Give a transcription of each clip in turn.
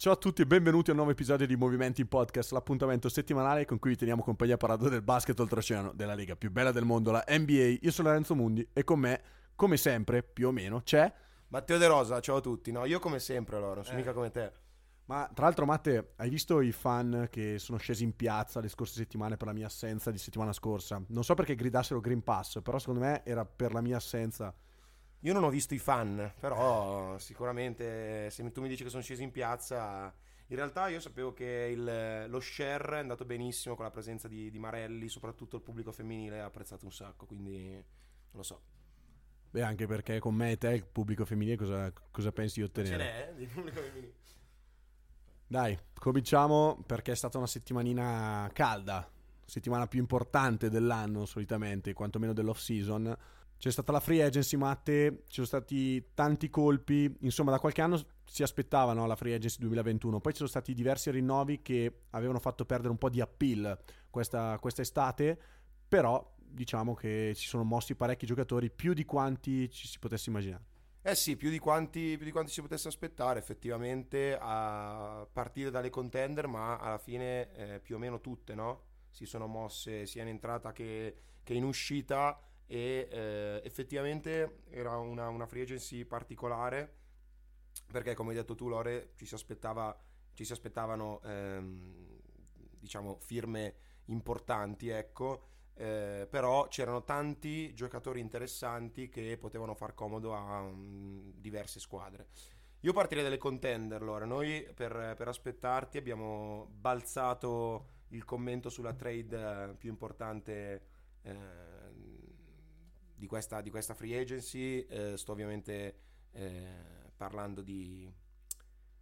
Ciao a tutti e benvenuti a un nuovo episodio di Movimenti in Podcast, l'appuntamento settimanale con cui vi teniamo compagnia parlando del basket oltreoceano, della lega più bella del mondo, la NBA. Io sono Lorenzo Mundi e con me, come sempre, più o meno, c'è... Matteo De Rosa, ciao a tutti. No, io come sempre, allora, non sono Eh. mica come te. Ma tra l'altro, Matte, hai visto i fan che sono scesi in piazza le scorse settimane per la mia assenza di settimana scorsa? Non so perché gridassero Green Pass, però secondo me era per la mia assenza. Io non ho visto i fan, però sicuramente se tu mi dici che sono scesi in piazza... In realtà io sapevo che il- lo share è andato benissimo con la presenza di, di Marelli, soprattutto il pubblico femminile ha apprezzato un sacco, quindi non lo so. Beh, anche perché con me e te, il pubblico femminile, cosa, cosa pensi di Ce ottenere? n'è eh, di pubblico femminile. Dai, cominciamo perché è stata una settimanina calda, settimana più importante dell'anno solitamente, quantomeno dell'off season. C'è stata la free agency, Matte, ci sono stati tanti colpi, insomma da qualche anno si aspettavano la free agency 2021, poi ci sono stati diversi rinnovi che avevano fatto perdere un po' di appeal questa, quest'estate, però diciamo che ci sono mossi parecchi giocatori, più di quanti ci si potesse immaginare. Eh sì, più di, quanti, più di quanti si potesse aspettare effettivamente a partire dalle contender, ma alla fine eh, più o meno tutte, no? Si sono mosse sia in entrata che, che in uscita e eh, effettivamente era una, una free agency particolare perché come hai detto tu Lore ci si, aspettava, ci si aspettavano ehm, diciamo firme importanti, ecco. Eh, però c'erano tanti giocatori interessanti che potevano far comodo a mm, diverse squadre. Io partirei dalle contender, allora. Noi per, per aspettarti abbiamo balzato il commento sulla trade eh, più importante eh, di, questa, di questa free agency. Eh, sto ovviamente eh, parlando di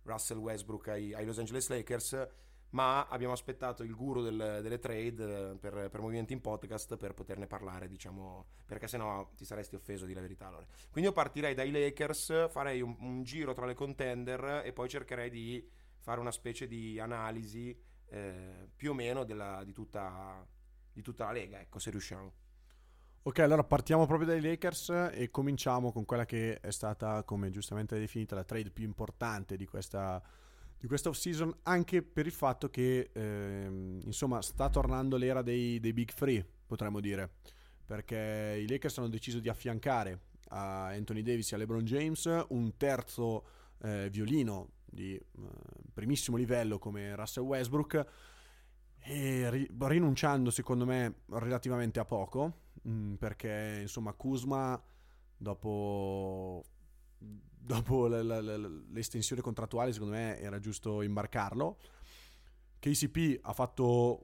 Russell Westbrook ai, ai Los Angeles Lakers ma abbiamo aspettato il guru del- delle trade eh, per, per Movimenti in Podcast per poterne parlare, diciamo, perché sennò ti saresti offeso di la verità. Lore. Quindi io partirei dai Lakers, farei un, un giro tra le contender e poi cercherei di fare una specie di analisi eh, più o meno della- di, tutta, di tutta la Lega, ecco, se riusciamo. Ok, allora partiamo proprio dai Lakers e cominciamo con quella che è stata, come giustamente definita, la trade più importante di questa, di questa off-season, anche per il fatto che, ehm, insomma, sta tornando l'era dei, dei Big Three, potremmo dire, perché i Lakers hanno deciso di affiancare a Anthony Davis e a LeBron James un terzo eh, violino di eh, primissimo livello come Russell Westbrook e ri- rinunciando secondo me relativamente a poco Mm, perché insomma Kuzma dopo, dopo la- la- la- l'estensione contrattuale secondo me era giusto imbarcarlo. KCP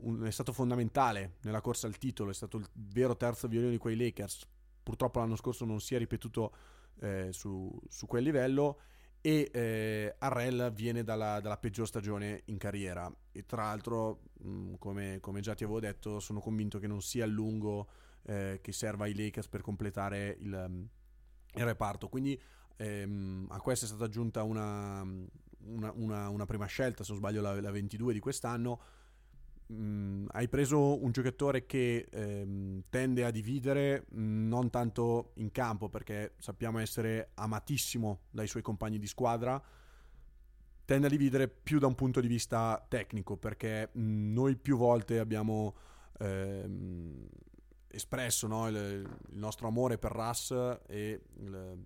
un- è stato fondamentale nella corsa al titolo è stato il vero terzo violino di quei Lakers. Purtroppo l'anno scorso non si è ripetuto eh, su, su quel livello e eh, Arrel viene dalla, dalla peggior stagione in carriera. E tra l'altro mh, come, come già ti avevo detto sono convinto che non sia a lungo eh, che serva ai Lakers per completare il, um, il reparto. Quindi ehm, a questa è stata aggiunta una, una- una- una prima scelta, se non sbaglio la, la 22 di quest'anno. Mm, hai preso un giocatore che ehm, tende a dividere mm, non tanto in campo perché sappiamo essere amatissimo dai suoi compagni di squadra tende a dividere più da un punto di vista tecnico perché mm, noi più volte abbiamo ehm, espresso no, il, il nostro amore per Russ e il-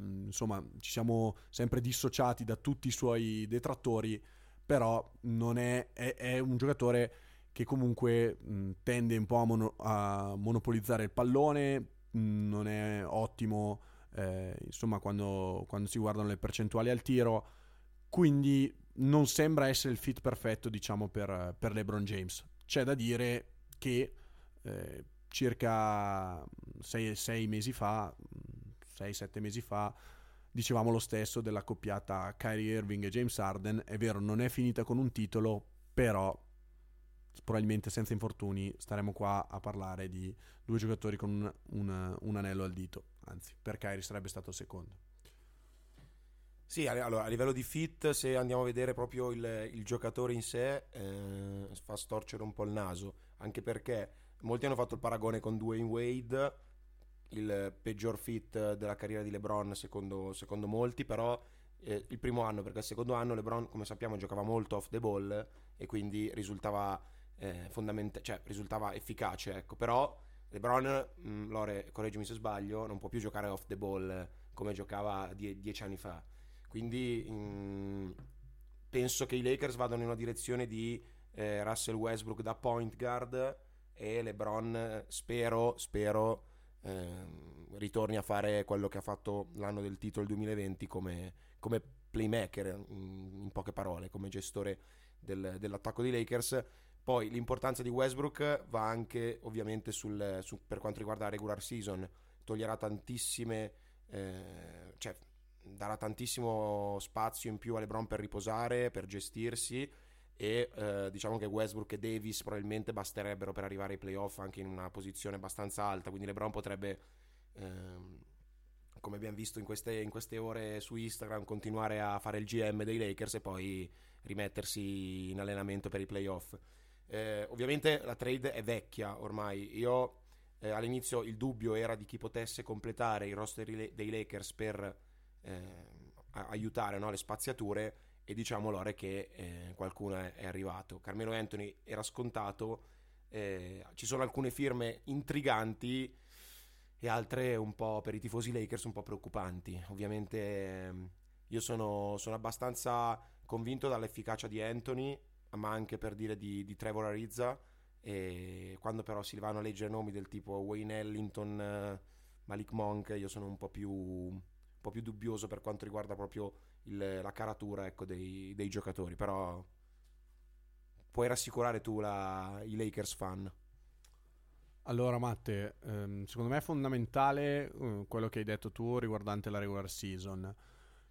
mm, insomma ci siamo sempre dissociati da tutti i suoi detrattori però non è, è- è un giocatore che comunque mh, tende un po' a, mono- a monopolizzare il pallone mh, non è ottimo eh, insomma quando, quando si guardano le percentuali al tiro. Quindi non sembra essere il fit perfetto diciamo per, per LeBron James. C'è da dire che eh, circa 6 mesi fa 6-7 mesi fa dicevamo lo stesso della coppiata Kyrie Irving e James Harden. È vero non è finita con un titolo però probabilmente senza infortuni staremo qua a parlare di due giocatori con un, un- un anello al dito. Anzi per Kyrie sarebbe stato il secondo. Sì, allora, a livello di fit, se andiamo a vedere proprio il, il giocatore in sé, eh, fa storcere un po' il naso, anche perché molti hanno fatto il paragone con Dwayne Wade, il peggior fit della carriera di LeBron secondo, secondo molti, però eh, il primo anno, perché il secondo anno LeBron, come sappiamo, giocava molto off the ball e quindi risultava, eh, fondament- cioè, risultava efficace. Ecco. Però LeBron, mh, mm, Lore, correggimi se sbaglio, non può più giocare off the ball come giocava die- dieci anni fa. Quindi mh, mm, penso che i Lakers vadano in una direzione di eh, Russell Westbrook da point guard e LeBron spero, spero ehm, ritorni a fare quello che ha fatto l'anno del titolo il 2020 come, come playmaker in, in, poche parole, come gestore del, dell'attacco dei Lakers. Poi l'importanza di Westbrook va anche ovviamente sul, su, per quanto riguarda la regular season, toglierà tantissime, eh, cioè darà tantissimo spazio in più a LeBron per riposare, per gestirsi e eh, diciamo che Westbrook e Davis probabilmente basterebbero per arrivare ai playoff anche in una posizione abbastanza alta, quindi LeBron potrebbe, ehm, come abbiamo visto in queste, in queste, ore su Instagram, continuare a fare il GM dei Lakers e poi rimettersi in allenamento per i playoff. Eh, ovviamente la trade è vecchia ormai, io eh, all'inizio il dubbio era di chi potesse completare il roster dei Lakers per eh, aiutare no, le spaziature e diciamo Lore che eh, qualcuno è, arrivato. Carmelo Anthony era scontato, eh, ci sono alcune firme intriganti e altre un po' per i tifosi Lakers un po' preoccupanti. Ovviamente eh, io sono, sono, abbastanza convinto dall'efficacia di Anthony, ma anche per dire di, di Trevor Arizza. E quando però si vanno a leggere nomi del tipo Wayne Ellington, eh, Malik Monk, io sono un po' più, po più dubbioso per quanto riguarda proprio il, la caratura ecco, dei, dei, giocatori, però puoi rassicurare tu la, i Lakers fan. Allora Matte, ehm, secondo me è fondamentale eh, quello che hai detto tu riguardante la regular season.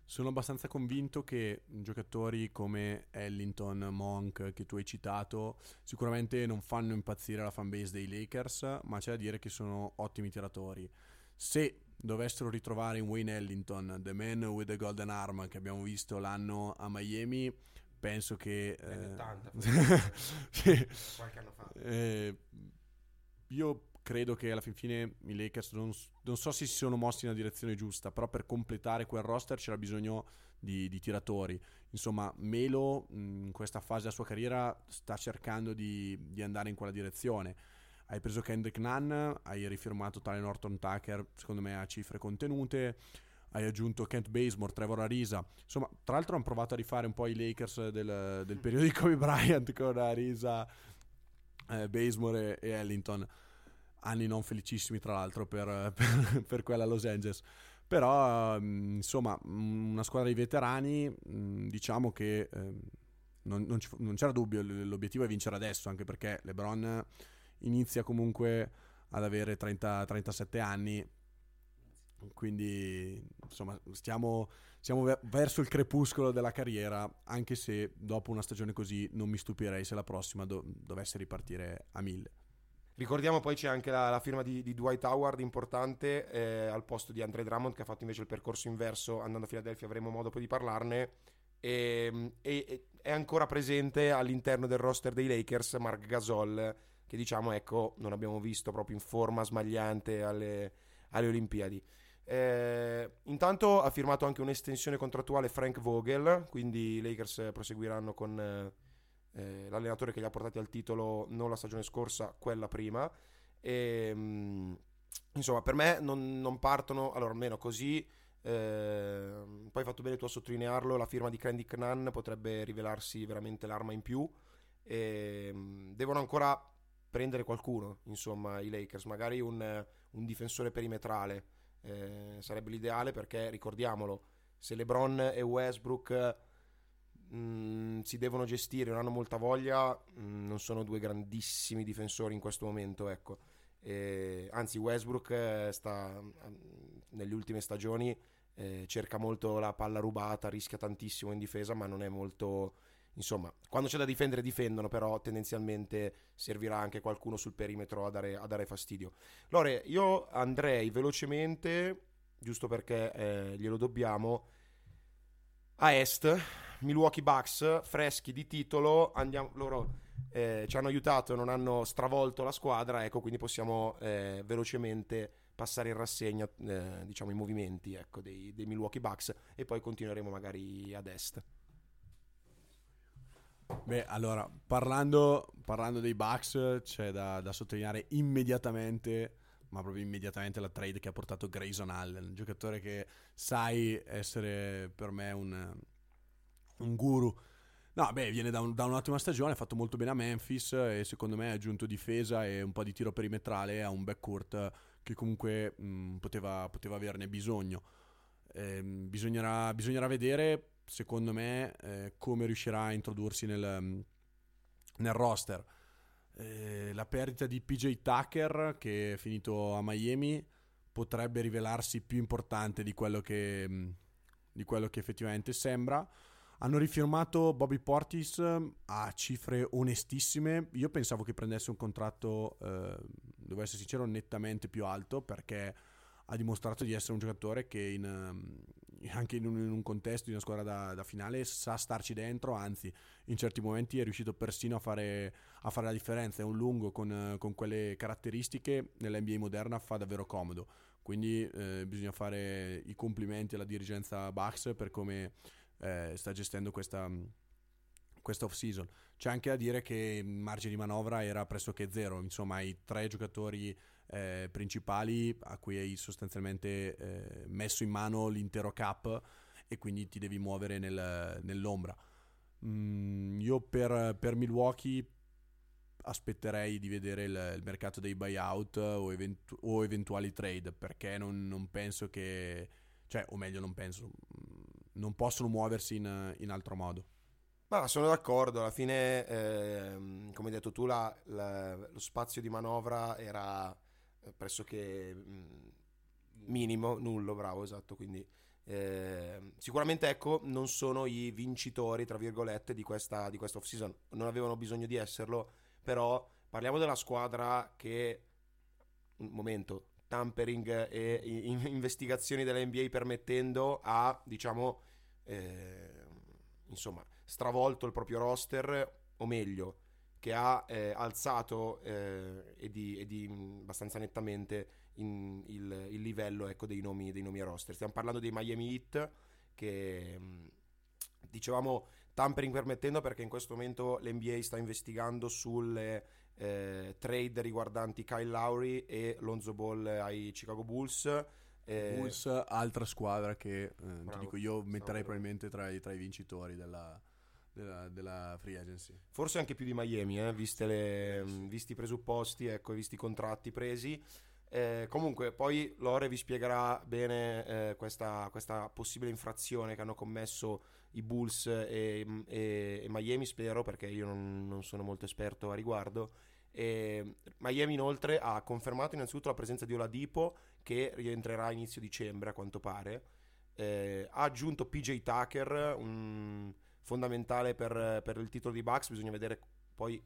Sono abbastanza convinto che giocatori come Ellington, Monk, che tu hai citato, sicuramente non fanno impazzire la fanbase dei Lakers, ma c'è da dire che sono ottimi tiratori. Se dovessero ritrovare in Wayne Ellington The Man with the Golden Arm che abbiamo visto l'anno a Miami penso che eh, 80, sì. qualche anno fa. Eh, io credo che alla fin fine i Lakers non, non, so se si sono mossi nella direzione giusta però per completare quel roster c'era bisogno di, di tiratori. Insomma Melo in questa fase della sua carriera sta cercando di, di andare in quella direzione hai preso Kendrick Nunn, hai rifirmato Tale Norton Tucker, secondo me a cifre contenute, hai aggiunto Kent Basemore, Trevor Arisa, insomma, tra l'altro hanno provato a rifare un po' i Lakers del, del periodo di Kobe Bryant con Arisa, eh, Basemore e, Ellington, anni non felicissimi tra l'altro per, per, per quella Los Angeles. Però, insomma, una squadra di veterani, diciamo che eh, ci, non, c'era dubbio, l'obiettivo è vincere adesso, anche perché LeBron inizia comunque ad avere 30, 37 anni, quindi insomma stiamo, siamo verso il crepuscolo della carriera, anche se dopo una stagione così non mi stupirei se la prossima do- dovesse ripartire a mille. Ricordiamo poi c'è anche la, la firma di, di, Dwight Howard importante eh, al posto di Andre Drummond che ha fatto invece il percorso inverso andando a Philadelphia, avremo modo poi di parlarne. E, e, è ancora presente all'interno del roster dei Lakers Mark Gasol che diciamo ecco non abbiamo visto proprio in forma smagliante alle, alle Olimpiadi. Eh, intanto ha firmato anche un'estensione contrattuale Frank Vogel, quindi i Lakers proseguiranno con eh, l'allenatore che li ha portati al titolo non la stagione scorsa, quella prima. E, mh, mm, insomma, per me non, non, partono, allora almeno così, eh, poi hai fatto bene tu a sottolinearlo, la firma di Kendrick Nunn potrebbe rivelarsi veramente l'arma in più. E, mh, mm, devono ancora prendere qualcuno, insomma, i Lakers, magari un, un difensore perimetrale. Eh, sarebbe l'ideale perché, ricordiamolo, se LeBron e Westbrook mh, mm, si devono gestire, non hanno molta voglia, mh, mm, non sono due grandissimi difensori in questo momento, ecco. Eh, anzi, Westbrook eh, sta, nelle ultime stagioni eh, cerca molto la palla rubata, rischia tantissimo in difesa, ma non è molto insomma, quando c'è da difendere difendono, però tendenzialmente servirà anche qualcuno sul perimetro a dare, a dare fastidio. Lore, io andrei velocemente, giusto perché eh, glielo dobbiamo, a est, Milwaukee Bucks, freschi di titolo, andiamo, loro eh, ci hanno aiutato, non hanno stravolto la squadra, ecco, quindi possiamo eh, velocemente passare in rassegna eh, diciamo, i movimenti ecco, dei, dei Milwaukee Bucks e poi continueremo magari ad est. Beh, allora, parlando, parlando dei Bucks, c'è da, da, sottolineare immediatamente, ma proprio immediatamente, la trade che ha portato Grayson Allen, un giocatore che sai essere per me un, un guru. No, beh, viene da, un, da, un'ottima stagione, ha fatto molto bene a Memphis e secondo me ha aggiunto difesa e un po' di tiro perimetrale a un backcourt che comunque mh, poteva, poteva, averne bisogno. Eh, bisognerà, bisognerà vedere secondo me, eh, come riuscirà a introdursi nel, mm, nel roster. Eh, la perdita di PJ Tucker, che è finito a Miami, potrebbe rivelarsi più importante di quello che, mm, di quello che effettivamente sembra. Hanno rifirmato Bobby Portis mm, a cifre onestissime. Io pensavo che prendesse un contratto, eh, devo essere sincero, nettamente più alto perché ha dimostrato di essere un giocatore che in, anche in un, in un, contesto di una squadra da, da, finale sa starci dentro, anzi in certi momenti è riuscito persino a fare, a fare la differenza, è un lungo con, con, quelle caratteristiche nell'NBA moderna fa davvero comodo, quindi eh, bisogna fare i complimenti alla dirigenza Bucks per come eh, sta gestendo questa, questa off-season. C'è anche da dire che il margine di manovra era pressoché zero, insomma i tre giocatori eh, principali a cui hai sostanzialmente eh, messo in mano l'intero cap e quindi ti devi muovere nel, nell'ombra. Mm, io per, per, Milwaukee aspetterei di vedere il, il mercato dei buyout o, eventu- o eventuali trade perché non, non, penso che, cioè, o meglio, non penso, mm, non possono muoversi in, in altro modo. Ma sono d'accordo, alla fine, eh, come hai detto tu, la, la, lo spazio di manovra era pressoché mm, minimo, nullo, bravo, esatto, quindi eh, sicuramente ecco non sono i vincitori tra virgolette di questa, di questa off-season, non avevano bisogno di esserlo, però parliamo della squadra che, un momento, tampering e investigazioni della permettendo ha, diciamo, eh, insomma, stravolto il proprio roster, o meglio, che ha eh, alzato eh, e, di, e di mm, abbastanza nettamente in, il, il, livello ecco, dei, nomi, dei nomi a roster. Stiamo parlando dei Miami Heat che mm, dicevamo tampering permettendo perché in questo momento l'NBA sta investigando sulle eh, trade riguardanti Kyle Lowry e Lonzo Ball ai Chicago Bulls. Eh, Bulls, altra squadra che eh, dico io metterei probabilmente tra i, tra i vincitori della, della, della, free agency. Forse anche più di Miami, eh, le, visti i presupposti, ecco, visti i contratti presi. Eh, comunque, poi Lore vi spiegherà bene eh, questa, questa, possibile infrazione che hanno commesso i Bulls e, e, e Miami, spero, perché io non, non, sono molto esperto a riguardo. E Miami inoltre ha confermato innanzitutto la presenza di Oladipo che rientrerà a inizio dicembre a quanto pare. Eh, ha aggiunto PJ Tucker, un, fondamentale per, per, il titolo di Bucks, bisogna vedere poi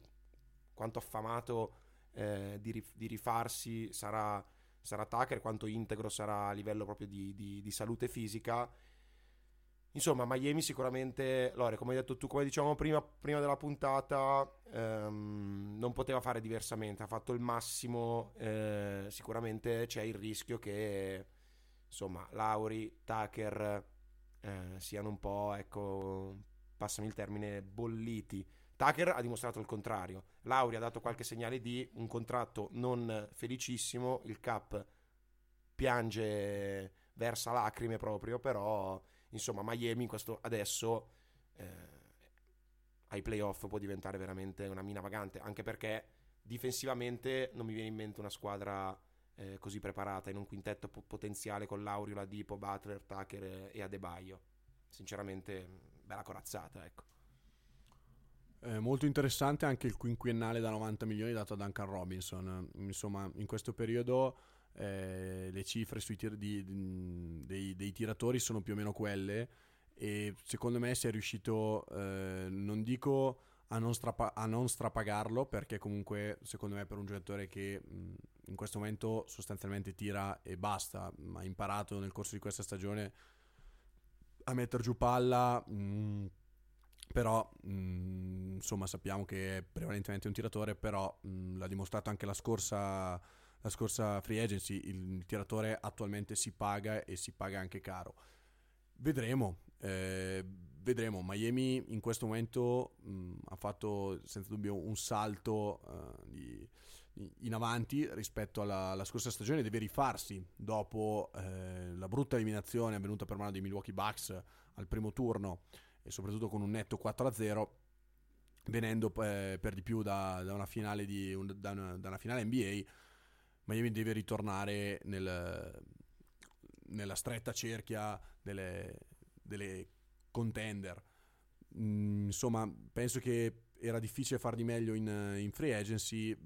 quanto affamato eh, di, di, rifarsi sarà, sarà Tucker, quanto integro sarà a livello proprio di, di, di salute fisica. Insomma, Miami sicuramente, Lore, come hai detto tu, come dicevamo prima, prima della puntata, ehm, non poteva fare diversamente, ha fatto il massimo, eh, sicuramente c'è il rischio che, insomma, Lauri, Tucker eh, siano un po', ecco, passami il termine, bolliti. Tucker ha dimostrato il contrario. Lauri ha dato qualche segnale di un contratto non felicissimo. Il Cap piange, versa lacrime proprio. Però, insomma, Miami questo adesso eh, ai playoff può diventare veramente una mina vagante. Anche perché difensivamente non mi viene in mente una squadra eh, così preparata in un quintetto potenziale con Lauri, Ladipo, Butler, Tucker e Adebaio. Sinceramente bella corazzata, ecco. Eh, molto interessante anche il quinquennale da 90 milioni dato a Duncan Robinson. Insomma, in questo periodo eh, le cifre sui tir- di, di, dei, dei, tiratori sono più o meno quelle e secondo me si è riuscito, eh, non dico a non, strapa- a non, strapagarlo perché comunque secondo me per un giocatore che mh, in questo momento sostanzialmente tira e basta, ha imparato nel corso di questa stagione a mettere giù palla. Mh, mm, però mh, mm, insomma sappiamo che è prevalentemente un tiratore però mh, mm, l'ha dimostrato anche la scorsa, la scorsa free agency, il tiratore attualmente si paga e si paga anche caro. Vedremo, eh, vedremo. Miami in questo momento mh, ha fatto senza dubbio un salto uh, di, in avanti rispetto alla, alla, scorsa stagione, deve rifarsi dopo eh, la brutta eliminazione avvenuta per mano dei Milwaukee Bucks al primo turno e soprattutto con un netto 4-0 venendo eh, per di più da, da, una finale di, un, da, una, da, una finale NBA Miami deve ritornare nel, nella stretta cerchia delle, delle contender. Mm, insomma penso che era difficile far di meglio in, in free agency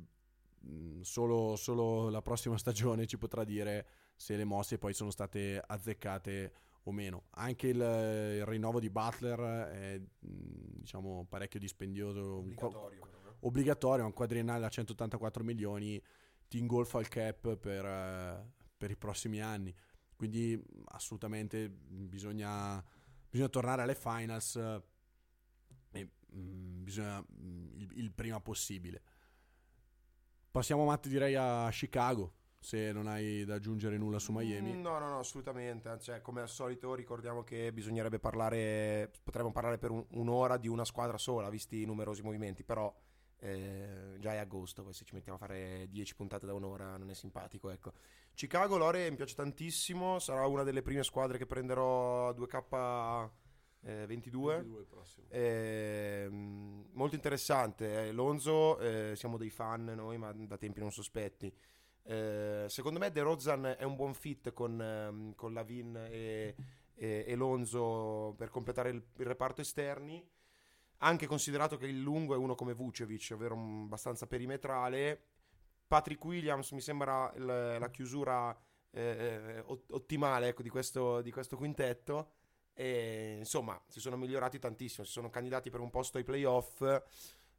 solo, solo la prossima stagione ci potrà dire se le mosse poi sono state azzeccate o meno. Anche il, il rinnovo di Butler è diciamo parecchio dispendioso, obbligatorio, un, obbligatorio, un quadriennale a 184 milioni, ti ingolfa il cap per, per i prossimi anni. Quindi assolutamente bisogna, bisogna tornare alle finals e mh, bisogna mh, il, il prima possibile. Passiamo Matt direi a Chicago se non hai da aggiungere nulla su Miami. Mm, no, no, no, assolutamente. Cioè, come al solito ricordiamo che bisognerebbe parlare, potremmo parlare per un, un'ora di una squadra sola, visti i numerosi movimenti, però eh, già è agosto, poi se ci mettiamo a fare 10 puntate da un'ora non è simpatico, ecco. Chicago, Lore, mi piace tantissimo, sarà una delle prime squadre che prenderò a 2K... Eh, 22, 22 eh, molto interessante eh, Lonzo eh, siamo dei fan noi ma da tempi non sospetti eh, secondo me De Rozan è un buon fit con, ehm, con Lavin e, e, e, Lonzo per completare il, il, reparto esterni. Anche considerato che il lungo è uno come Vucevic, ovvero abbastanza perimetrale. Patrick Williams mi sembra l- la chiusura eh, ottimale ecco, di, questo, di questo quintetto. E, insomma, si sono migliorati tantissimo, si sono candidati per un posto ai playoff.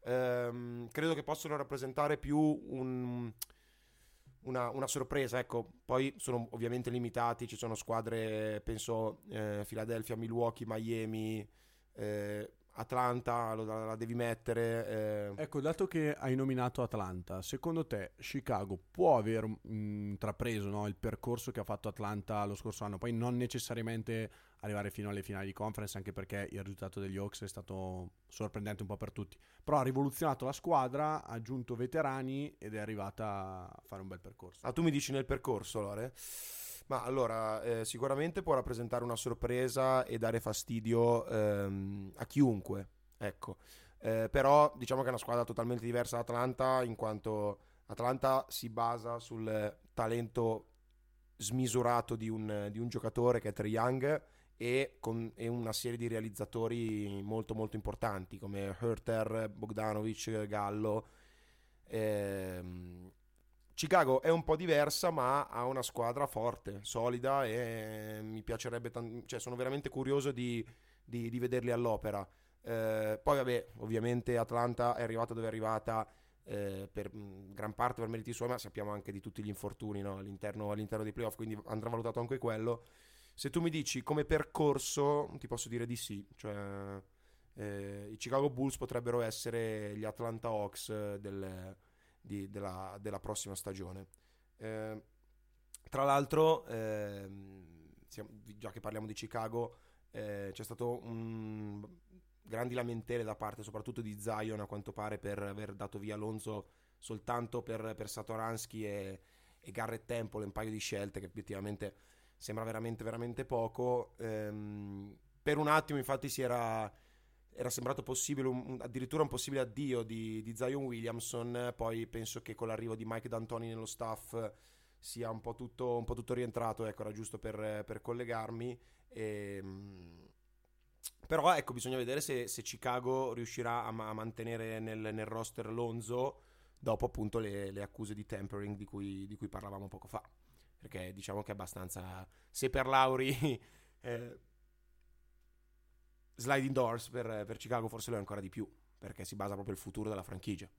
Ehm, credo che possano rappresentare più un, una, una, sorpresa, ecco, poi sono ovviamente limitati, ci sono squadre, penso, eh, Philadelphia, Milwaukee, Miami, eh, Atlanta, lo, la devi mettere. Eh. Ecco, dato che hai nominato Atlanta, secondo te Chicago può aver mm, intrapreso no, il percorso che ha fatto Atlanta lo scorso anno? Poi non necessariamente arrivare fino alle finali di conference, anche perché il risultato degli Hawks è stato sorprendente un po' per tutti. Però ha rivoluzionato la squadra, ha aggiunto veterani ed è arrivata a fare un bel percorso. Ah, tu mi dici nel percorso, Lore? Ma allora, eh, sicuramente può rappresentare una sorpresa e dare fastidio ehm, a chiunque, ecco. Eh, però diciamo che è una squadra totalmente diversa da Atlanta, in quanto Atlanta si basa sul talento smisurato di un, di un giocatore che è Trae Young e con e una serie di realizzatori molto molto importanti come Herter, Bogdanovic, Gallo. Ehm, Chicago è un po' diversa, ma ha una squadra forte, solida e mi piacerebbe, t- cioè sono veramente curioso di, di, di vederli all'opera. Eh, poi, vabbè, ovviamente Atlanta è arrivata dove è arrivata eh, per gran parte per meriti suoi, ma sappiamo anche di tutti gli infortuni no? all'interno, all'interno dei playoff, quindi andrà valutato anche quello. Se tu mi dici come percorso, ti posso dire di sì, cioè eh, i Chicago Bulls potrebbero essere gli Atlanta Hawks del di, della, della, prossima stagione. Eh, tra l'altro, eh, siamo, già che parliamo di Chicago, eh, c'è stato un grandi lamentele da parte soprattutto di Zion a quanto pare per aver dato via Alonso soltanto per, per Satoransky e, e Garrett Temple un paio di scelte che obiettivamente sembra veramente veramente poco ehm, per un attimo infatti si era era sembrato possibile un, addirittura un possibile addio di, di, Zion Williamson poi penso che con l'arrivo di Mike D'Antoni nello staff sia un po' tutto, un po tutto rientrato ecco era giusto per, per collegarmi. E, ehm, però ecco bisogna vedere se, se Chicago riuscirà a, a mantenere nel, nel, roster Lonzo dopo appunto le, le accuse di tampering di cui, di cui, parlavamo poco fa. Perché diciamo che è abbastanza se per Lauri eh, sliding doors per, per Chicago forse lo è ancora di più, perché si basa proprio il futuro della franchigia.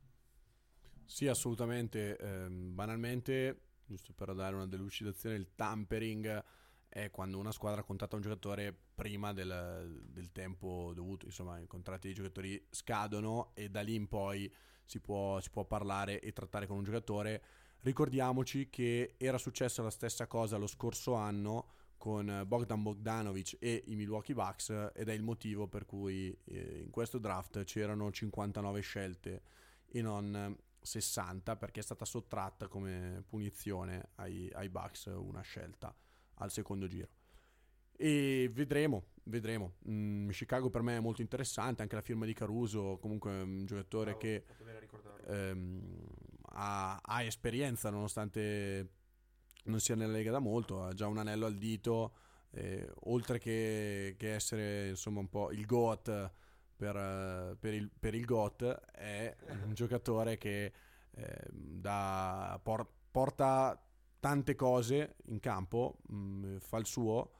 Sì, assolutamente. Eh, banalmente, giusto per dare una delucidazione, il tampering è quando una squadra contatta un giocatore prima del, del, tempo dovuto, insomma i contratti dei giocatori scadono e da lì in poi si può, si può parlare e trattare con un giocatore ricordiamoci che era successa la stessa cosa lo scorso anno con Bogdan Bogdanovic e i Milwaukee Bucks ed è il motivo per cui eh, in questo draft c'erano 59 scelte e non 60 perché è stata sottratta come punizione ai, ai Bucks una scelta al secondo giro. E vedremo, vedremo. Mm, Chicago per me è molto interessante, anche la firma di Caruso, comunque è un giocatore Bravo, che ehm, ha, ha, esperienza nonostante non sia nella Lega da molto, ha già un anello al dito, eh, oltre che, che, essere insomma un po' il GOAT per, per, il, per il GOAT, è un giocatore che eh, da, por, porta tante cose in campo, mh, mm, fa il suo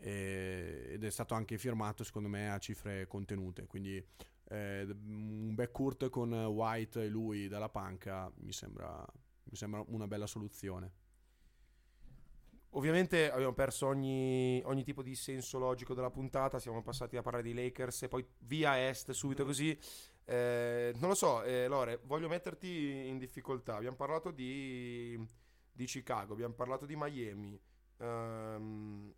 eh, ed è stato anche firmato secondo me a cifre contenute, quindi eh, un backcourt con White e lui dalla panca mi sembra, mi sembra una bella soluzione. Ovviamente abbiamo perso ogni, ogni, tipo di senso logico della puntata, siamo passati a parlare di Lakers e poi via est subito così. Eh, non lo so, eh, Lore, voglio metterti in difficoltà. Abbiamo parlato di, di Chicago, abbiamo parlato di Miami. Um,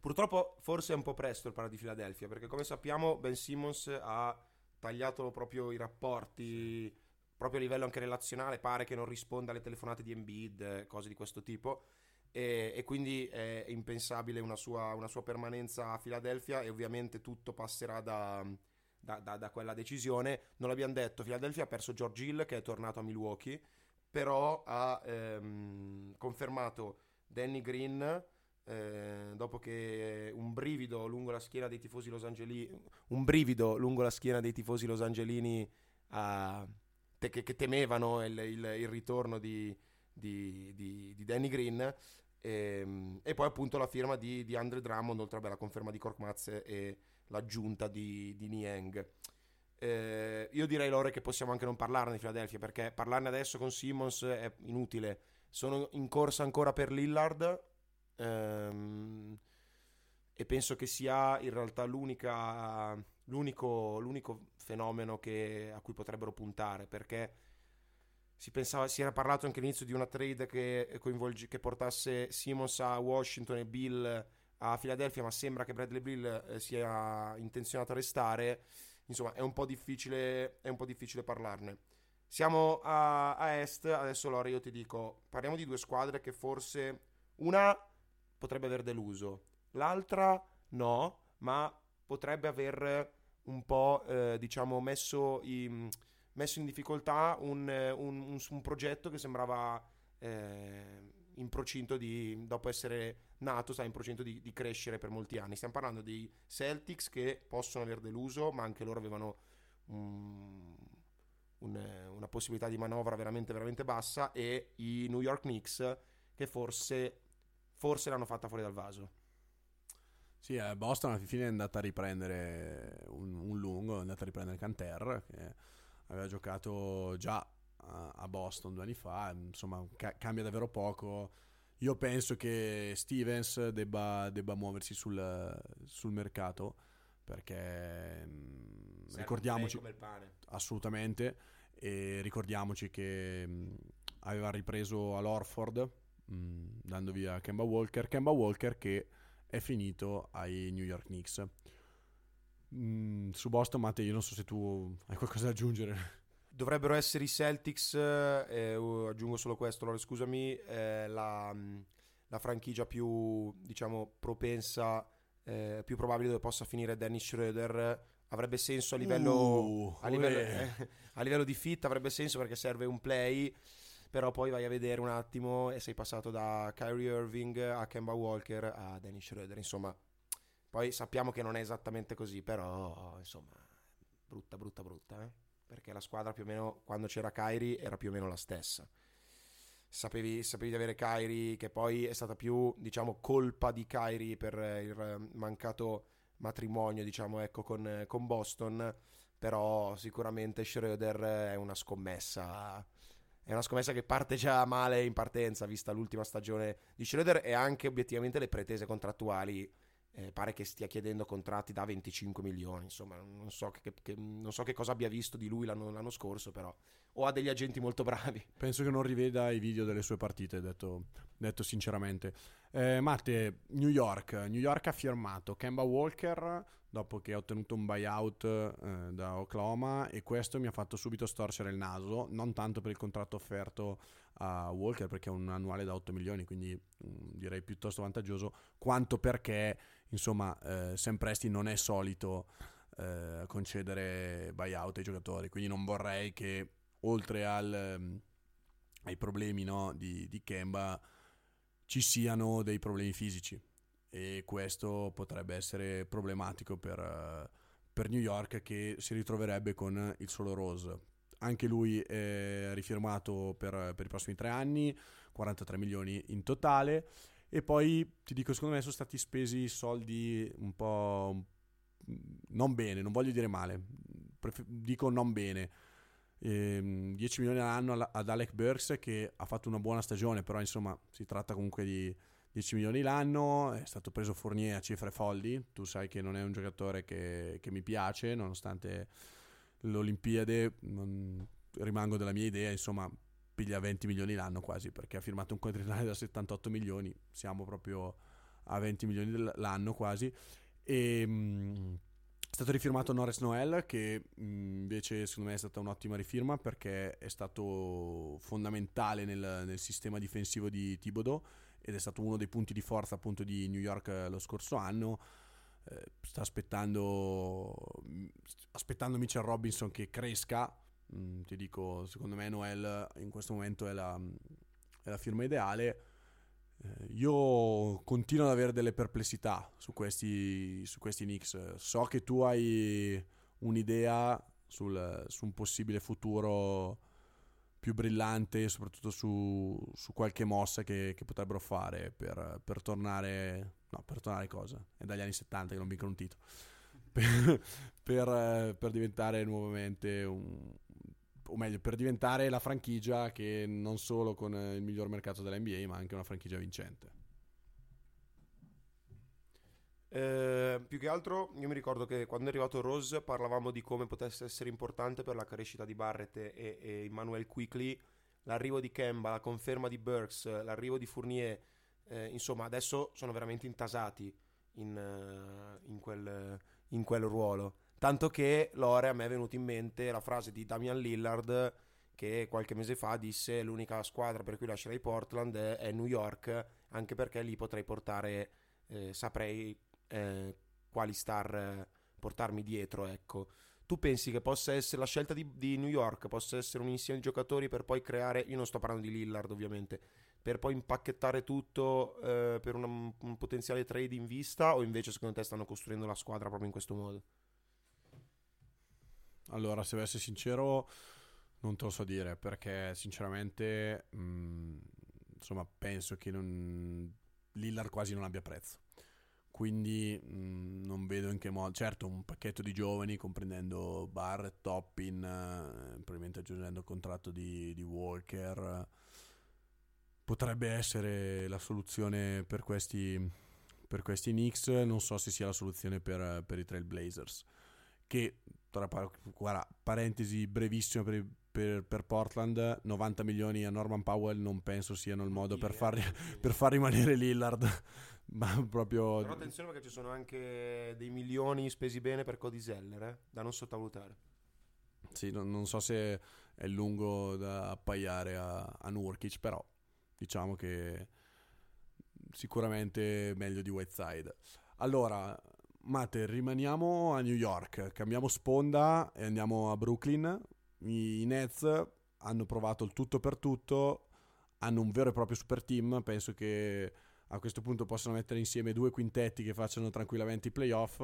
purtroppo forse è un po' presto il parlare di Philadelphia, perché come sappiamo Ben Simmons ha tagliato proprio i rapporti, proprio a livello anche relazionale, pare che non risponda alle telefonate di Embiid, cose di questo tipo e, e quindi è impensabile una sua, una sua, permanenza a Filadelfia e ovviamente tutto passerà da, da, da, da quella decisione. Non l'abbiamo detto, Filadelfia ha perso George Hill che è tornato a Milwaukee, però ha ehm, confermato Danny Green. Eh, dopo che un brivido lungo la schiena dei tifosi Los Angelini un brivido lungo la schiena dei tifosi Los Angelini uh, te, che, che, temevano il, il, il ritorno di, di, di, di Danny Green e, ehm, e, poi appunto la firma di, di Andre Drummond oltre alla conferma di Korkmaz e l'aggiunta di, di Niang. Eh, io direi Lore che possiamo anche non parlarne di Philadelphia perché parlarne adesso con Simmons è inutile. Sono in corsa ancora per Lillard ehm, e penso che sia in realtà l'unico, l'unico fenomeno che, a cui potrebbero puntare perché si, pensava, si era parlato anche all'inizio di una trade che, che portasse Simmons a Washington e Bill a Philadelphia, ma sembra che Bradley Bill eh, sia intenzionato a restare. Insomma, è un po' difficile, un po difficile parlarne. Siamo a, a, est, adesso Lore io ti dico, parliamo di due squadre che forse una potrebbe aver deluso, l'altra no, ma potrebbe aver un po' eh, diciamo messo i messo in difficoltà un, un, un, un progetto che sembrava eh, in procinto di, dopo essere nato, sta in procinto di, di, crescere per molti anni. Stiamo parlando dei Celtics che possono aver deluso, ma anche loro avevano un, una possibilità di manovra veramente, veramente bassa, e i New York Knicks che forse, forse l'hanno fatta fuori dal vaso. Sì, eh, Boston alla fine è andata a riprendere un, un lungo, è andata a riprendere Canter, che aveva giocato già a, Boston due anni fa, insomma ca- cambia davvero poco. Io penso che Stevens debba, debba muoversi sul, sul, mercato perché mh, ricordiamoci assolutamente e ricordiamoci che mh, aveva ripreso all'Orford mh, dando via Kemba Walker, Kemba Walker che è finito ai New York Knicks. Mm, su Boston, Matte, io non so se tu hai qualcosa da aggiungere. Dovrebbero essere i Celtics, eh, aggiungo solo questo, allora scusami, eh, la, mm, la, franchigia più, diciamo, propensa, eh, più probabile dove possa finire Dennis Schroeder. Avrebbe senso a livello, uh, a, livello eh, a livello di fit, avrebbe senso perché serve un play però poi vai a vedere un attimo e sei passato da Kyrie Irving a Kemba Walker a Dennis Schroeder, insomma poi sappiamo che non è esattamente così, però insomma, brutta, brutta, brutta, eh? perché la squadra più o meno quando c'era Kairi era più o meno la stessa. Sapevi, sapevi, di avere Kairi, che poi è stata più, diciamo, colpa di Kairi per il mancato matrimonio, diciamo, ecco, con, con Boston, però sicuramente Schroeder è una scommessa è una scommessa che parte già male in partenza, vista l'ultima stagione di Schroeder e anche obiettivamente le pretese contrattuali eh, pare che stia chiedendo contratti da 25 milioni. Insomma, non so che, che, non so che cosa abbia visto di lui l'anno, l'anno, scorso, però. O ha degli agenti molto bravi. Penso che non riveda i video delle sue partite, detto, detto sinceramente. Eh, Matte, New York. New York ha firmato Kemba Walker dopo che ha ottenuto un buyout eh, da Oklahoma e questo mi ha fatto subito storcere il naso, non tanto per il contratto offerto a Walker perché è un annuale da 8 milioni, quindi mh, mm, direi piuttosto vantaggioso, quanto perché insomma eh, Sam non è solito eh, concedere buyout ai giocatori, quindi non vorrei che oltre al, um, ai problemi no, di, di Kemba ci siano dei problemi fisici e questo potrebbe essere problematico per, per New York che si ritroverebbe con il solo Rose. Anche lui è rifirmato per, per i prossimi tre anni, 43 milioni in totale. E poi ti dico, secondo me sono stati spesi soldi un po' non bene, non voglio dire male, Pref- dico non bene. Ehm, 10 milioni all'anno ad Alec Burks che ha fatto una buona stagione, però insomma si tratta comunque di 10 milioni l'anno, è stato preso Fournier a cifre folli, tu sai che non è un giocatore che, che mi piace, nonostante l'Olimpiade rimango della mia idea, insomma piglia 20 milioni l'anno quasi perché ha firmato un quadriennale da 78 milioni, siamo proprio a 20 milioni l'anno quasi e mh, mm, è stato rifirmato Norris Noel che mh, invece secondo me è stata un'ottima rifirma perché è stato fondamentale nel, nel sistema difensivo di Thibodeau ed è stato uno dei punti di forza appunto di New York eh, lo scorso anno. Eh, sta aspettando, aspettando Mitchell Robinson che cresca. Mm, ti dico, secondo me Noel in questo momento è la, è la firma ideale. Eh, io continuo ad avere delle perplessità su questi, su questi Knicks. So che tu hai un'idea sul, su un possibile futuro più brillante, soprattutto su, su qualche mossa che, che potrebbero fare per, per, tornare. No, per tornare cosa? È dagli anni 70 che non vincono un titolo. per, per, per diventare nuovamente un, o meglio, per diventare la franchigia che non solo con il miglior mercato dell'NBA, ma anche una franchigia vincente. Eh, più che altro, io mi ricordo che quando è arrivato Rose parlavamo di come potesse essere importante per la crescita di Barrett e, e Emmanuel Quickly. L'arrivo di Kemba, la conferma di Burks, l'arrivo di Fournier, eh, insomma, adesso sono veramente intasati in, uh, in, quel, in, quel, ruolo. Tanto che Lore a me è venuta in mente la frase di Damian Lillard che qualche mese fa disse l'unica squadra per cui lascerei Portland è New York, anche perché lì potrei portare, eh, saprei eh, quali star eh, portarmi dietro, ecco. Tu pensi che possa essere la scelta di, di, New York, possa essere un insieme di giocatori per poi creare, io non sto parlando di Lillard ovviamente, per poi impacchettare tutto eh, per una, un potenziale trade in vista o invece secondo te stanno costruendo la squadra proprio in questo modo? Allora, se devo essere sincero, non te lo so dire perché sinceramente mh, mm, insomma penso che non, Lillard quasi non abbia prezzo. Quindi mh, mm, non vedo in che modo, certo un pacchetto di giovani comprendendo Barrett, Toppin, eh, probabilmente aggiungendo il contratto di, di, Walker, potrebbe essere la soluzione per questi, per questi Knicks, non so se sia la soluzione per, per i Trailblazers, che, tra, guarda, parentesi brevissima per, per, per, Portland, 90 milioni a Norman Powell non penso siano il modo per far, per far rimanere Lillard ma proprio... Però attenzione perché ci sono anche dei milioni spesi bene per Cody Zeller, eh? da non sottovalutare. Sì, non, non, so se è lungo da appaiare a, a Nurkic, però diciamo che sicuramente meglio di Whiteside. Allora, Mate, rimaniamo a New York, cambiamo sponda e andiamo a Brooklyn. I Nets hanno provato il tutto per tutto, hanno un vero e proprio super team, penso che a questo punto possono mettere insieme due quintetti che facciano tranquillamente i playoff.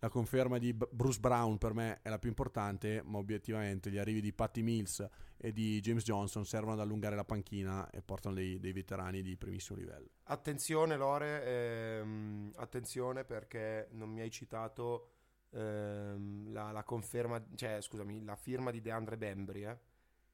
La conferma di Bruce Brown per me è la più importante, ma obiettivamente gli arrivi di Patty Mills e di James Johnson servono ad allungare la panchina e portano dei, dei veterani di primissimo livello. Attenzione Lore, ehm, attenzione perché non mi hai citato ehm, la, la, conferma, cioè scusami, la firma di DeAndre Bembry, eh?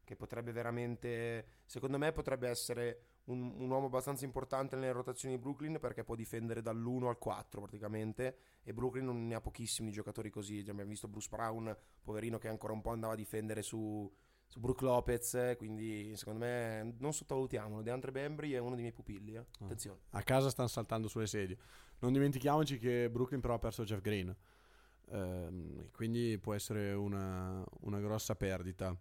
che potrebbe veramente, secondo me potrebbe essere un, un, uomo abbastanza importante nelle rotazioni di Brooklyn perché può difendere dall'1 al 4 praticamente e Brooklyn non ne ha pochissimi giocatori così, già abbiamo visto Bruce Brown, poverino che ancora un po' andava a difendere su, su Brook Lopez, quindi secondo me non sottovalutiamolo, DeAndre Bembry è uno dei miei pupilli, eh. Ah. attenzione. A casa stanno saltando sulle sedie. Non dimentichiamoci che Brooklyn però ha perso Jeff Green, ehm, quindi può essere una, una grossa perdita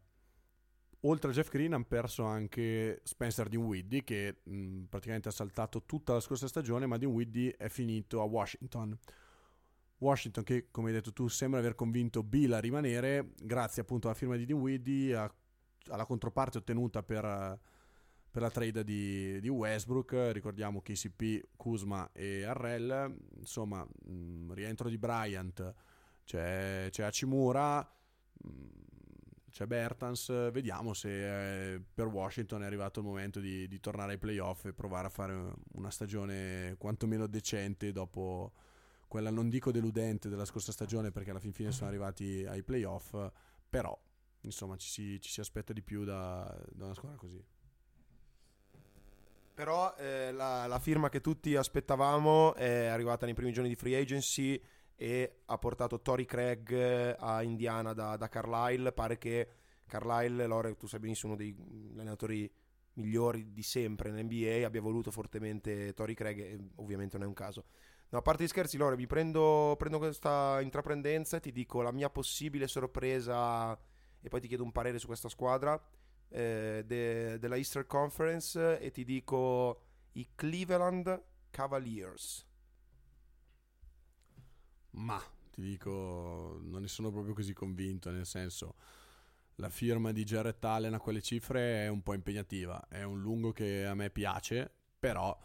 oltre a Jeff Green hanno perso anche Spencer Dinwiddie che mh, praticamente ha saltato tutta la scorsa stagione ma Dinwiddie è finito a Washington. Washington che come hai detto tu sembra aver convinto Bill a rimanere grazie appunto alla firma di Dinwiddie a, alla controparte ottenuta per, per la trade di, di, Westbrook. Ricordiamo KCP, Kuzma e Arrel insomma mh, rientro di Bryant c'è, c'è Hachimura. Mh, c'è Bertans, vediamo se eh, per Washington è arrivato il momento di, di, tornare ai playoff e provare a fare una stagione quantomeno decente dopo quella non dico deludente della scorsa stagione perché alla fin fine sono arrivati ai playoff, però insomma ci si, ci si aspetta di più da, da, una squadra così. Però eh, la, la firma che tutti aspettavamo è arrivata nei primi giorni di free agency e ha portato Tori Craig eh, a Indiana da, da Carlisle. Pare che Carlisle, Lore, tu sai benissimo, uno dei allenatori migliori di sempre in NBA, abbia voluto fortemente Tori Craig e ovviamente non è un caso. No, a parte gli scherzi, Lore, mi prendo, prendo questa intraprendenza e ti dico la mia possibile sorpresa e poi ti chiedo un parere su questa squadra eh, de, della Eastern Conference e ti dico i Cleveland Cavaliers. Ma ti dico, non ne sono proprio così convinto, nel senso la firma di Jarrett Allen a quelle cifre è un po' impegnativa, è un lungo che a me piace, però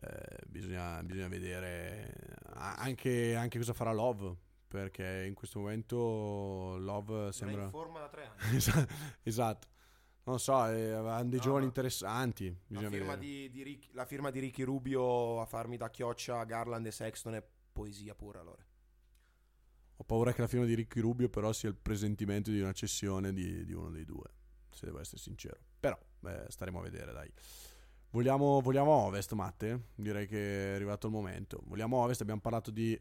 eh, bisogna, bisogna, vedere anche, anche, cosa farà Love, perché in questo momento Love sembra... È in forma da tre anni. esatto. Non so, eh, hanno dei no, giovani no. interessanti. La firma di, di Rick, la firma, di Ricky Rubio a farmi da chioccia Garland e Sexton è poesia pura, allora. Ho paura che la firma di Ricky Rubio però sia il presentimento di una cessione di, di uno dei due, se devo essere sincero. Però beh, staremo a vedere, dai. Vogliamo, vogliamo Ovest, Matte? Direi che è arrivato il momento. Vogliamo Ovest, abbiamo parlato di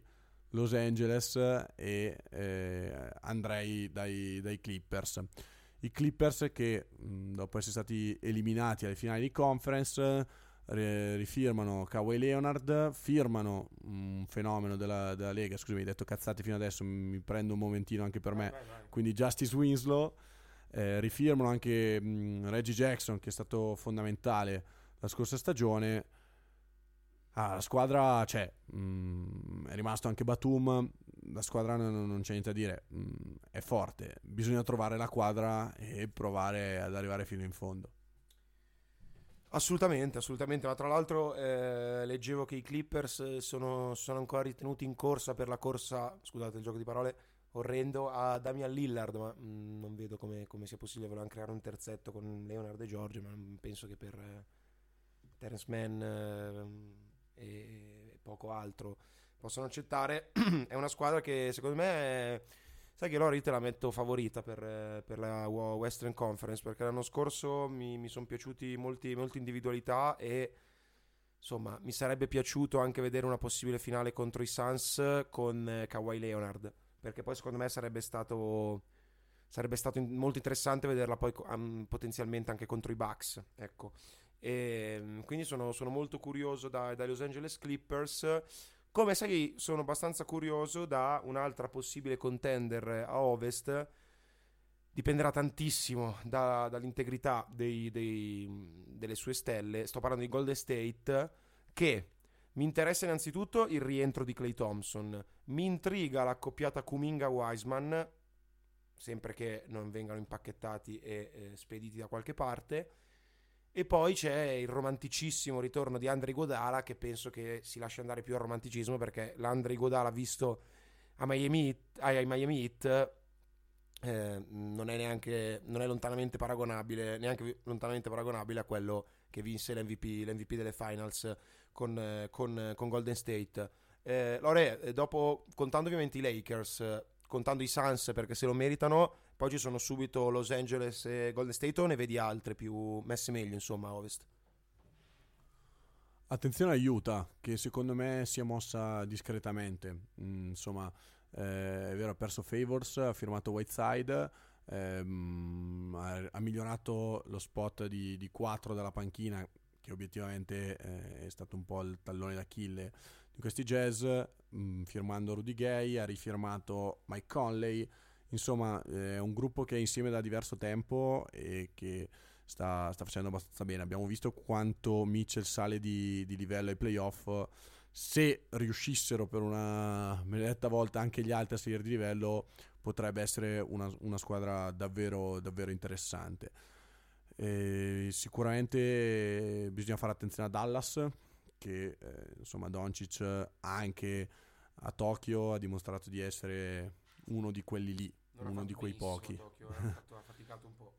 Los Angeles e eh, andrei dai, dai, Clippers. I Clippers che dopo essere stati eliminati alle finali di conference rifirmano Kawhi Leonard, firmano un fenomeno della, della Lega, scusami, hai detto cazzate fino adesso, mi prendo un momentino anche per me, vai, vai. quindi Justice Winslow, eh, rifirmano anche mh, Reggie Jackson che è stato fondamentale la scorsa stagione. Ah, la squadra c'è, mh, è rimasto anche Batum, la squadra non, non, c'è niente da dire, mh, è forte, bisogna trovare la quadra e provare ad arrivare fino in fondo. Assolutamente, assolutamente, ma tra l'altro eh, leggevo che i Clippers sono, sono, ancora ritenuti in corsa per la corsa, scusate il gioco di parole, orrendo a Damian Lillard, ma mh, mm, non vedo come, come, sia possibile, volevano creare un terzetto con Leonard e George, ma penso che per eh, Terence Mann eh, e poco altro possano accettare. è una squadra che secondo me... È, Sai che loro io te la metto favorita per, per la Western Conference perché l'anno scorso mi, mi sono piaciuti molti, molte individualità e insomma mi sarebbe piaciuto anche vedere una possibile finale contro i Suns con eh, Kawhi Leonard perché poi secondo me sarebbe stato sarebbe stato molto interessante vederla poi um, potenzialmente anche contro i Bucks ecco. E, ehm, quindi sono, sono molto curioso dai, dai Los Angeles Clippers come sai, sono abbastanza curioso da un'altra possibile contender a ovest. Dipenderà tantissimo da, dall'integrità dei, dei, delle sue stelle. Sto parlando di Golden State, che mi interessa innanzitutto il rientro di Clay Thompson. Mi intriga l'accoppiata Kuminga-Wiseman, sempre che non vengano impacchettati e eh, spediti da qualche parte. E poi c'è il romanticissimo ritorno di Andrei Godala, che penso che si lasci andare più al romanticismo, perché l'Andrei Godala visto a Miami Heat, ai Miami Heat eh, non è neanche non è lontanamente paragonabile, neanche lontanamente paragonabile a quello che vinse l'MVP, l'MVP delle finals con, con, con Golden State. Eh, Lore, eh, dopo, contando ovviamente i Lakers, contando i Suns perché se lo meritano, poi ci sono subito Los Angeles e Golden State o ne vedi altre più messe meglio insomma ovest? Attenzione a Utah che secondo me si è mossa discretamente, mm, insomma eh, è vero ha perso Favors, ha firmato Whiteside, ehm, ha, ha, migliorato lo spot di, di 4 della panchina che obiettivamente eh, è stato un po' il tallone d'Achille di questi jazz, mh, mm, firmando Rudy Gay, ha rifirmato Mike Conley, insomma è un gruppo che è insieme da diverso tempo e che sta, sta facendo abbastanza bene. Abbiamo visto quanto Mitchell sale di, di livello ai playoff. Se riuscissero per una maledetta volta anche gli altri a salire di livello, potrebbe essere una, una squadra davvero, davvero interessante. E sicuramente bisogna fare attenzione a Dallas, che eh, insomma Doncic anche a Tokyo ha dimostrato di essere uno di quelli lì, uno di quei pochi. Tokyo, ha faticato un po'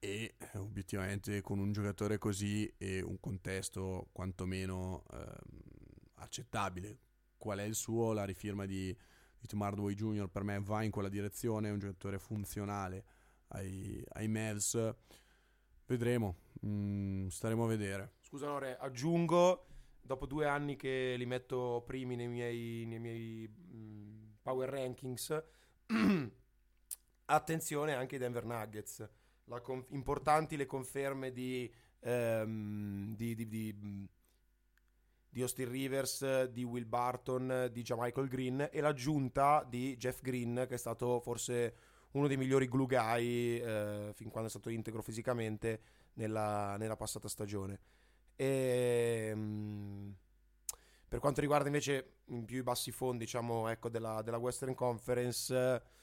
e eh, obiettivamente con un giocatore così e un contesto quantomeno ehm, accettabile. Qual è il suo? La rifirma di, di Tim Hardaway Jr. per me va in quella direzione, è un giocatore funzionale ai, ai Mavs. Vedremo, mm, staremo a vedere. Scusa Lore, aggiungo, dopo due anni che li metto primi nei miei, nei miei mm, power rankings, attenzione anche ai Denver Nuggets conf- importanti le conferme di, ehm, di, di, di, di Austin Rivers, di Will Barton, di Jamichael Green e l'aggiunta di Jeff Green che è stato forse uno dei migliori glue guy eh, fin quando è stato integro fisicamente nella, nella passata stagione. Ehm, per quanto riguarda invece in più i bassi fondi diciamo, ecco, della, della Western Conference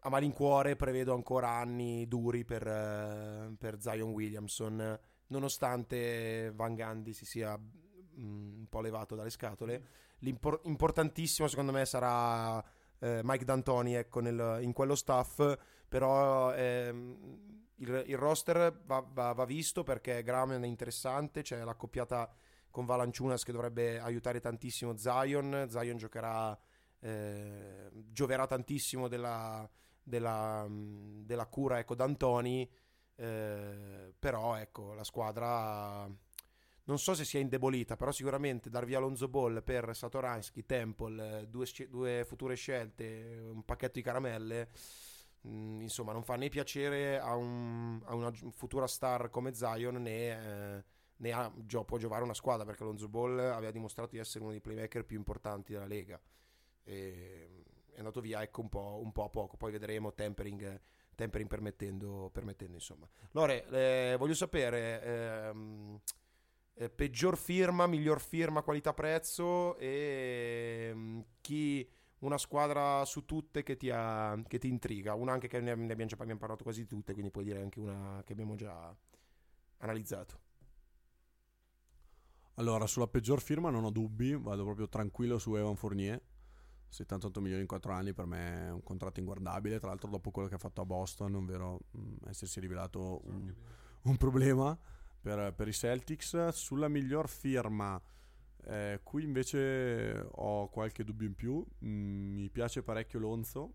a malincuore prevedo ancora anni duri per, uh, per Zion Williamson, nonostante Van Gandhi si sia um, un po' levato dalle scatole. L'importantissimo secondo me sarà uh, Mike D'Antoni ecco, nel, in quello staff, però ehm, il, il, roster va, va, va, visto perché Graham è interessante, c'è l'accoppiata con Valanciunas che dovrebbe aiutare tantissimo Zion, Zion giocherà, eh, gioverà tantissimo della della, della cura ecco, d'Antoni, eh, però ecco, la squadra non so se sia indebolita, però sicuramente dar via Alonso Ball per Satoransky, Temple, due, due future scelte, un pacchetto di caramelle, mm, insomma non fa né piacere a, un, a, una futura star come Zion né... Eh, ne ha, gio, può giocare una squadra perché Alonso Ball aveva dimostrato di essere uno dei playmaker più importanti della Lega. E, è andato via ecco un po', un po a poco, poi vedremo tempering, tempering permettendo, permettendo insomma. Lore, eh, voglio sapere ehm, eh, peggior firma, miglior firma, qualità prezzo e ehm, chi una squadra su tutte che ti, ha, che ti intriga, una anche che ne abbiamo già abbiamo parlato quasi tutte, quindi puoi dire anche una che abbiamo già analizzato. Allora, sulla peggior firma non ho dubbi, vado proprio tranquillo su Evan Fournier. 78 milioni in 4 anni per me è un contratto inguardabile, tra l'altro dopo quello che ha fatto a Boston, ovvero mm, essersi rivelato un, un problema per, per, i Celtics. Sulla miglior firma, eh, qui invece ho qualche dubbio in più, mm, mi piace parecchio Lonzo,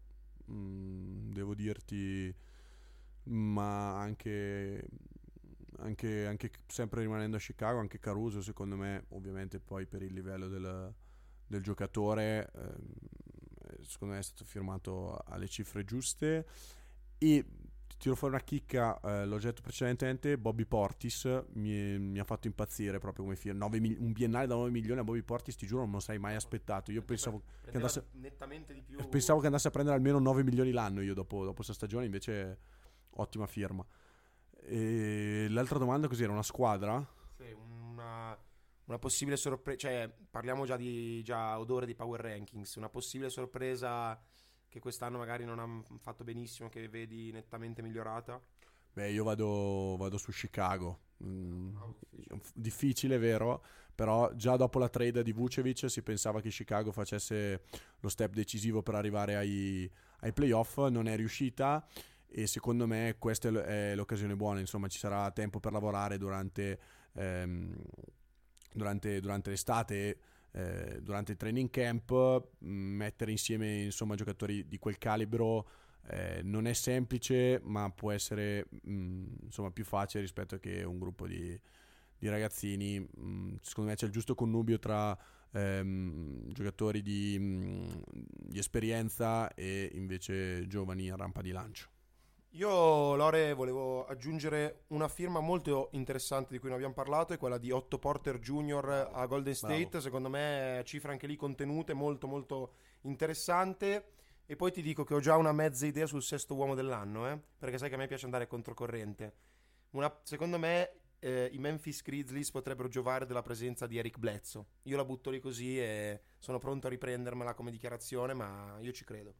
mm, devo dirti, ma anche, anche, anche, sempre rimanendo a Chicago, anche Caruso secondo me, ovviamente poi per il livello del del giocatore eh, secondo me è stato firmato alle cifre giuste. E ti tiro fuori una chicca eh, l'ho detto precedentemente Bobby Portis mi, mi, ha fatto impazzire proprio come firma un biennale da 9 milioni a Bobby Portis ti giuro non me lo sei mai aspettato. Io pensavo che, andasse, più... pensavo che andasse a prendere almeno 9 milioni l'anno io dopo, dopo questa stagione invece ottima firma e l'altra domanda così era una squadra sì, una una possibile sorpresa, cioè parliamo già di già odore di power rankings, una possibile sorpresa che quest'anno magari non ha fatto benissimo, che vedi nettamente migliorata? Beh, io vado, vado su Chicago. Mm, difficile, vero? Però già dopo la trade di Vucevic si pensava che Chicago facesse lo step decisivo per arrivare ai, ai playoff, non è riuscita e secondo me questa è l'occasione buona, insomma ci sarà tempo per lavorare durante ehm, durante, durante l'estate, eh, durante il training camp, mm, mettere insieme insomma, giocatori di quel calibro eh, non è semplice, ma può essere mh, mm, insomma più facile rispetto che un gruppo di, di ragazzini. Mh, mm, secondo me c'è il giusto connubio tra ehm, giocatori di, mh, di esperienza e invece giovani a rampa di lancio. Io, Lore, volevo aggiungere una firma molto interessante di cui non abbiamo parlato, è quella di Otto Porter Jr. a Golden State, Bravo. secondo me cifra anche lì contenute, molto molto interessante. E poi ti dico che ho già una mezza idea sul sesto uomo dell'anno, eh? perché sai che a me piace andare controcorrente. Una, secondo me eh, i Memphis Grizzlies potrebbero giovare della presenza di Eric Bledsoe. Io la butto lì così e sono pronto a riprendermela come dichiarazione, ma io ci credo.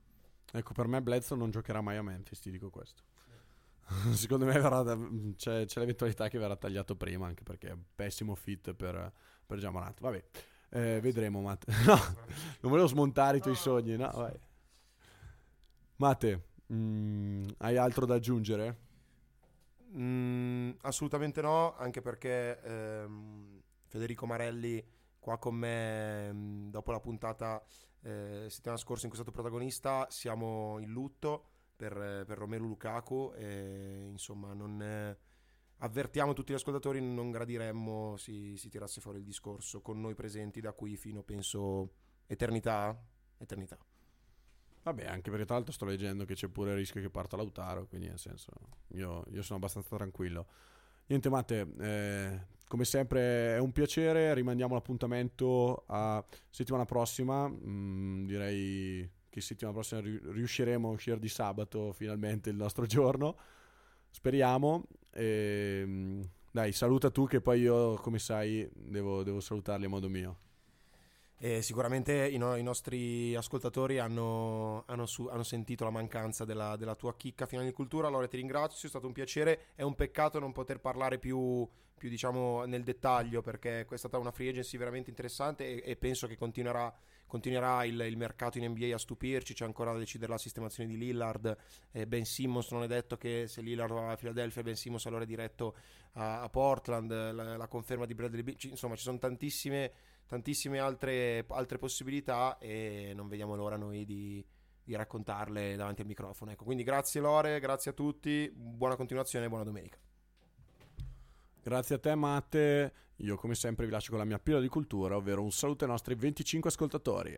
Ecco, per me Bledsoe non giocherà mai a Memphis, ti dico questo. Secondo me verrà, c'è, c'è, l'eventualità che verrà tagliato prima, anche perché è un pessimo fit per, per Giamonat. Vabbè, eh, vedremo, Matte. No, non volevo smontare i tuoi sogni, no? Vai. Mate, mm, hai altro da aggiungere? Mm, assolutamente no, anche perché ehm, Federico Marelli qua con me mm, dopo la puntata eh, settimana scorsa in cui è stato protagonista siamo in lutto per, per Romelu Lukaku e insomma non eh, avvertiamo tutti gli ascoltatori non gradiremmo si, si tirasse fuori il discorso con noi presenti da qui fino penso eternità eternità Vabbè, anche perché tra l'altro sto leggendo che c'è pure il rischio che parta Lautaro, quindi nel senso io, io sono abbastanza tranquillo. Niente Matte, eh, come sempre è un piacere, rimandiamo l'appuntamento a settimana prossima, mm, direi che settimana prossima riusciremo a uscire di sabato finalmente il nostro giorno, speriamo. E, mm, dai, saluta tu che poi io, come sai, devo, devo salutarli a modo mio. E sicuramente i, no- i, nostri ascoltatori hanno, hanno, su- hanno sentito la mancanza della, della, tua chicca finale di cultura. Allora ti ringrazio, è stato un piacere. È un peccato non poter parlare più, più diciamo, nel dettaglio perché è stata una free agency veramente interessante e, e penso che continuerà, continuerà il, il, mercato in NBA a stupirci. C'è ancora da decidere la sistemazione di Lillard. Eh, ben Simmons non è detto che se Lillard va a Philadelphia, Ben Simmons allora è diretto a, a Portland. La, la, conferma di Bradley Beach. Insomma, ci sono tantissime tantissime altre, altre possibilità e non vediamo l'ora noi di, di raccontarle davanti al microfono. Ecco, quindi grazie Lore, grazie a tutti, buona continuazione e buona domenica. Grazie a te Matte, io come sempre vi lascio con la mia pillola di cultura, ovvero un saluto ai nostri 25 ascoltatori.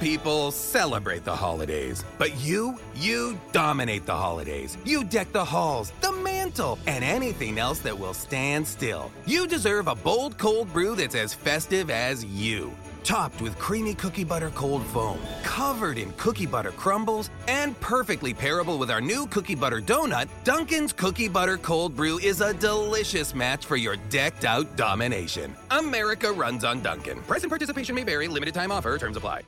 people celebrate the holidays, but you, you dominate the holidays. You deck the halls, the mantle, and anything else that will stand still. You deserve a bold cold brew that's as festive as you. Topped with creamy cookie butter cold foam, covered in cookie butter crumbles, and perfectly pairable with our new cookie butter donut, Dunkin's Cookie Butter Cold Brew is a delicious match for your decked out domination. America runs on Dunkin'. Price and participation may vary, limited time offer, terms apply.